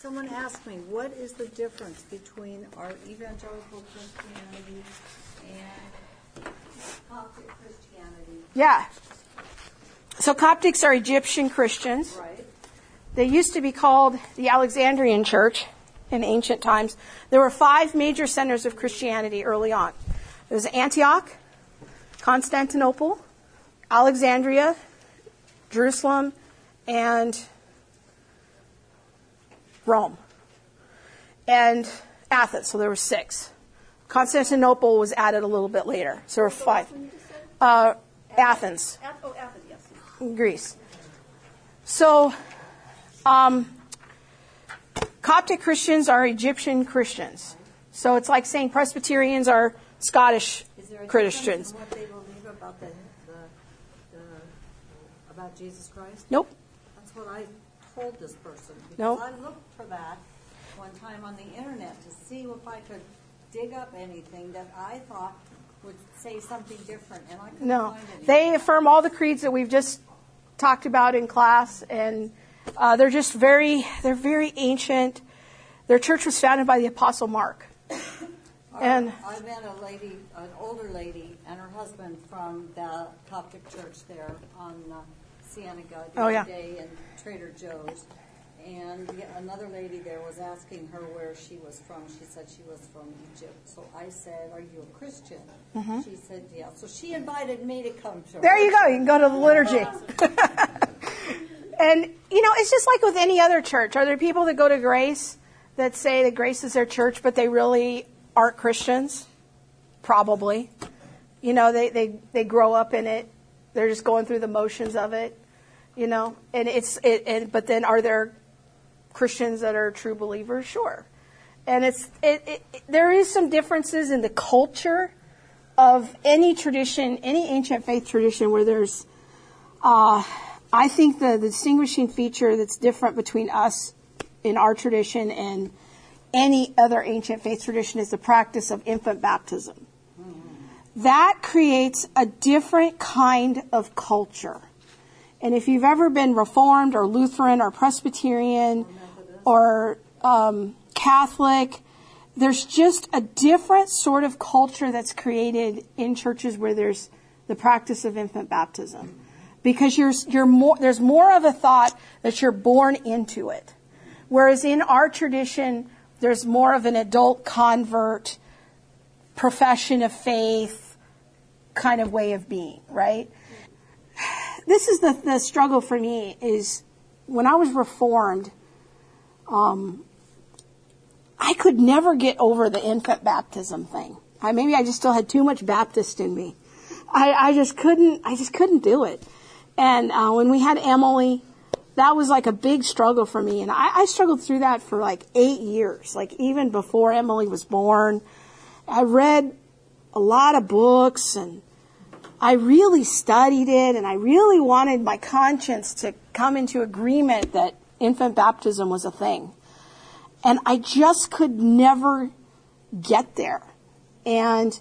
Someone asked me, what is the difference between our evangelical Christianity and Coptic Christianity? Yeah. So Coptics are Egyptian Christians. Right. They used to be called the Alexandrian Church in ancient times. There were five major centers of Christianity early on. There was Antioch, Constantinople, Alexandria, Jerusalem, and Rome. And Athens, so there were six. Constantinople was added a little bit later, so there were five. Uh, Athens, Oh, Athens, yes. Greece. So, um, Coptic Christians are Egyptian Christians. So it's like saying Presbyterians are Scottish Is there a Christians. difference in they believe about the, the, the, about Jesus Christ? Nope. That's what I told this person. Because Nope. I looked for that one time on the internet to see if I could dig up anything that I thought would say something different, and I couldn't No. find anything. They affirm all the creeds that we've just talked about in class, and uh, they're just very, they're very ancient. Their church was founded by the Apostle Mark. And I met a lady, an older lady, and her husband from the Coptic church there on uh, Cienega the Oh, other yeah. day in Trader Joe's. And the, another lady there was asking her where she was from. She said she was from Egypt. So I said, "Are you a Christian?" She said, "Yeah." So she invited me to come to her. Mm-hmm. There you go. You can go to the liturgy. and, you know, it's just like with any other church. Are there people that go to Grace that say that Grace is their church, but they really aren't Christians? Probably. You know, they, they, they grow up in it. They're just going through the motions of it, you know. And it's, it, and, but then are there Christians that are true believers? Sure. And it's, it, it, there is some differences in the culture of any tradition, any ancient faith tradition where there's, uh, I think the, the distinguishing feature that's different between us in our tradition and any other ancient faith tradition is the practice of infant baptism. That creates a different kind of culture. And if you've ever been Reformed or Lutheran or Presbyterian or um, Catholic, there's just a different sort of culture that's created in churches where there's the practice of infant baptism. Because you're, you're more, there's more of a thought that you're born into it. Whereas in our tradition, there's more of an adult convert, profession of faith kind of way of being, right? This is the, the struggle for me is when I was reformed, um, I could never get over the infant baptism thing. I, maybe I just still had too much Baptist in me. I, I just couldn't, I just couldn't do it. And uh, when we had Emily, that was like a big struggle for me. And I, I struggled through that for like eight years, like even before Emily was born. I read a lot of books and I really studied it and I really wanted my conscience to come into agreement that infant baptism was a thing. And I just could never get there. And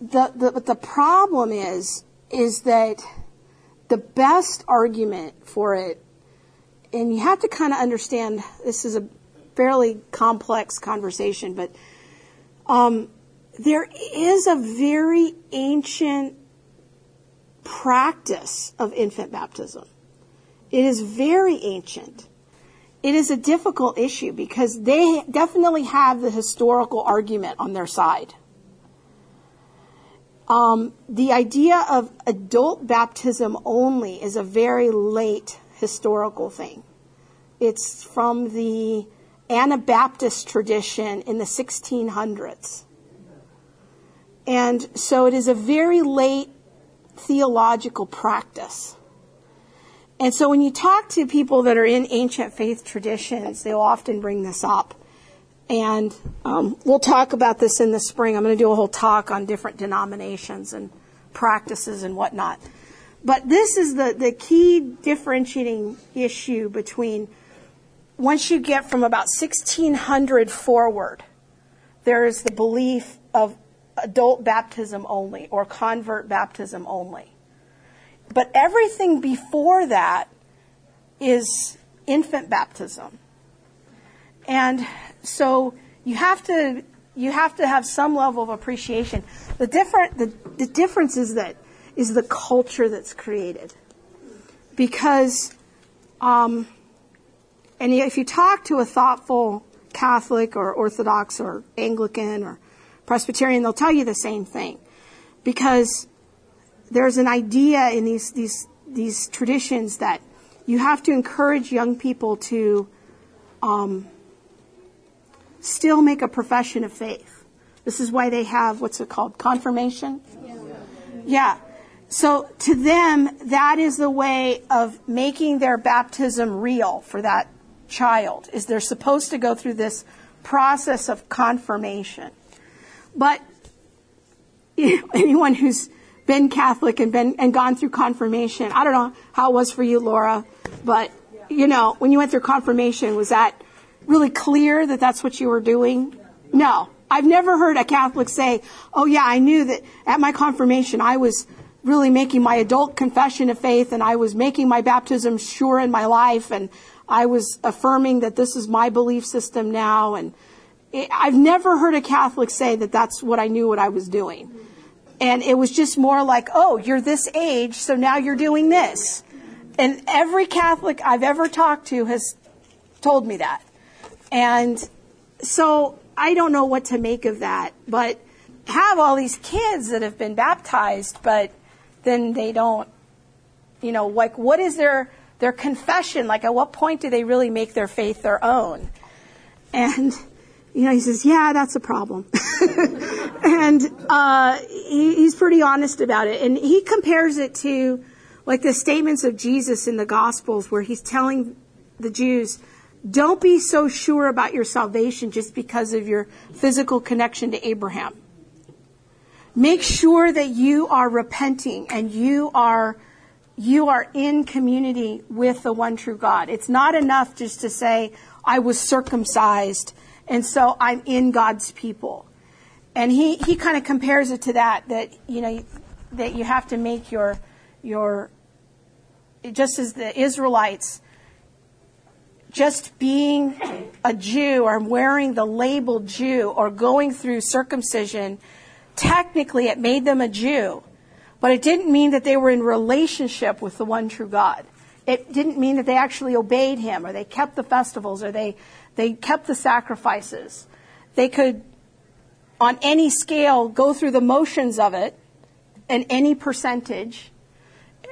the, the, the problem is, is that the best argument for it, and you have to kind of understand this is a fairly complex conversation, but um, there is a very ancient practice of infant baptism. It is very ancient. It is a difficult issue because they definitely have the historical argument on their side. Um, the idea of adult baptism only is a very late historical thing. It's from the Anabaptist tradition in the 1600s. And so it is a very late theological practice. And so when you talk to people that are in ancient faith traditions, they'll often bring this up. And um, we'll talk about this in the spring. I'm going to do a whole talk on different denominations and practices and whatnot. But this is the, the key differentiating issue between once you get from about 1600 forward, there is the belief of adult baptism only or convert baptism only. But everything before that is infant baptism. And so you have to you have to have some level of appreciation. The different the, the difference is that is the culture that's created. Because um, and if you talk to a thoughtful Catholic or Orthodox or Anglican or Presbyterian, they'll tell you the same thing. Because there's an idea in these, these, these traditions that you have to encourage young people to um, still make a profession of faith. This is why they have what's it called? Confirmation? Yeah. yeah. So to them, that is the way of making their baptism real for that child, is they're supposed to go through this process of confirmation. But anyone who's been Catholic and been and gone through confirmation, I don't know how it was for you, Laura, but you know, when you went through confirmation, was that really clear that that's what you were doing? No. I've never heard a Catholic say, "Oh yeah, I knew that at my confirmation I was really making my adult confession of faith and I was making my baptism sure in my life and I was affirming that this is my belief system now. And I've never heard a Catholic say that that's what I knew what I was doing. And it was just more like, oh, you're this age, so now you're doing this. And every Catholic I've ever talked to has told me that. And so I don't know what to make of that, but have all these kids that have been baptized, but then they don't, you know, like what is their their confession? Like at what point do they really make their faith their own? And you know, he says, "Yeah, that's a problem," and uh, he, he's pretty honest about it. And he compares it to like the statements of Jesus in the Gospels, where he's telling the Jews, "Don't be so sure about your salvation just because of your physical connection to Abraham." Make sure that you are repenting and you are you are in community with the one true God. It's not enough just to say, I was circumcised and so I'm in God's people. And he, he kind of compares it to that, that, you know, that you have to make your, your, just as the Israelites, just being a Jew or wearing the label Jew or going through circumcision technically it made them a Jew, but it didn't mean that they were in relationship with the one true God. It didn't mean that they actually obeyed him or they kept the festivals or they, they kept the sacrifices. They could, on any scale, go through the motions of it and any percentage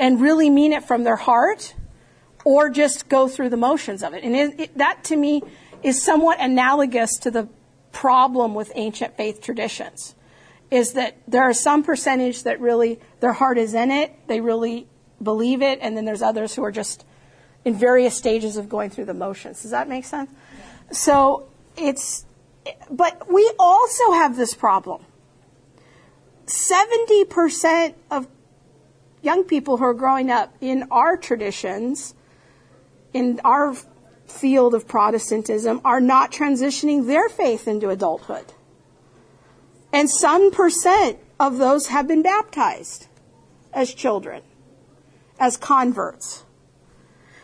and really mean it from their heart or just go through the motions of it. And it, it, that to me is somewhat analogous to the problem with ancient faith traditions is that there are some percentage that really their heart is in it, they really believe it, and then there's others who are just in various stages of going through the motions. Does that make sense? So it's, but we also have this problem. 70% of young people who are growing up in our traditions, in our field of Protestantism, are not transitioning their faith into adulthood. And some percent of those have been baptized as children, as converts.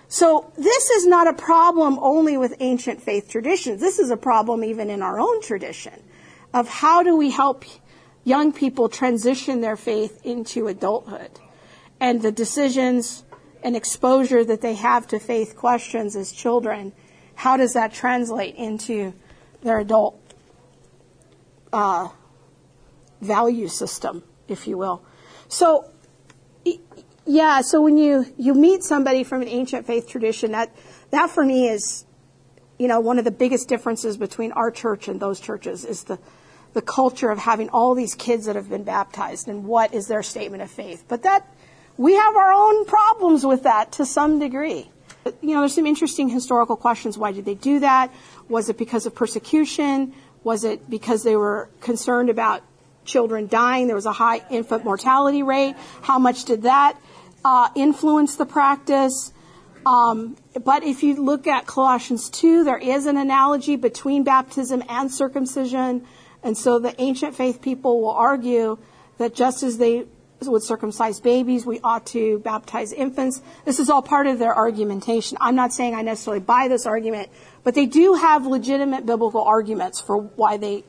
So this is not a problem only with ancient faith traditions. This is a problem even in our own tradition of how do we help young people transition their faith into adulthood and the decisions and exposure that they have to faith questions as children. How does that translate into their adult uh, value system, if you will. So, yeah, so when you, you meet somebody from an ancient faith tradition, that, that for me is, you know, one of the biggest differences between our church and those churches is the, the culture of having all these kids that have been baptized and what is their statement of faith. But that, we have our own problems with that to some degree. You know, there's some interesting historical questions. Why did they do that? Was it because of persecution? Was it because they were concerned about children dying. There was a high infant mortality rate. How much did that uh, influence the practice? Um, but if you look at Colossians 2, there is an analogy between baptism and circumcision. And so the ancient faith people will argue that just as they would circumcise babies, we ought to baptize infants. This is all part of their argumentation. I'm not saying I necessarily buy this argument, But they do have legitimate biblical arguments for why they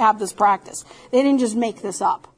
have this practice. They didn't just make this up.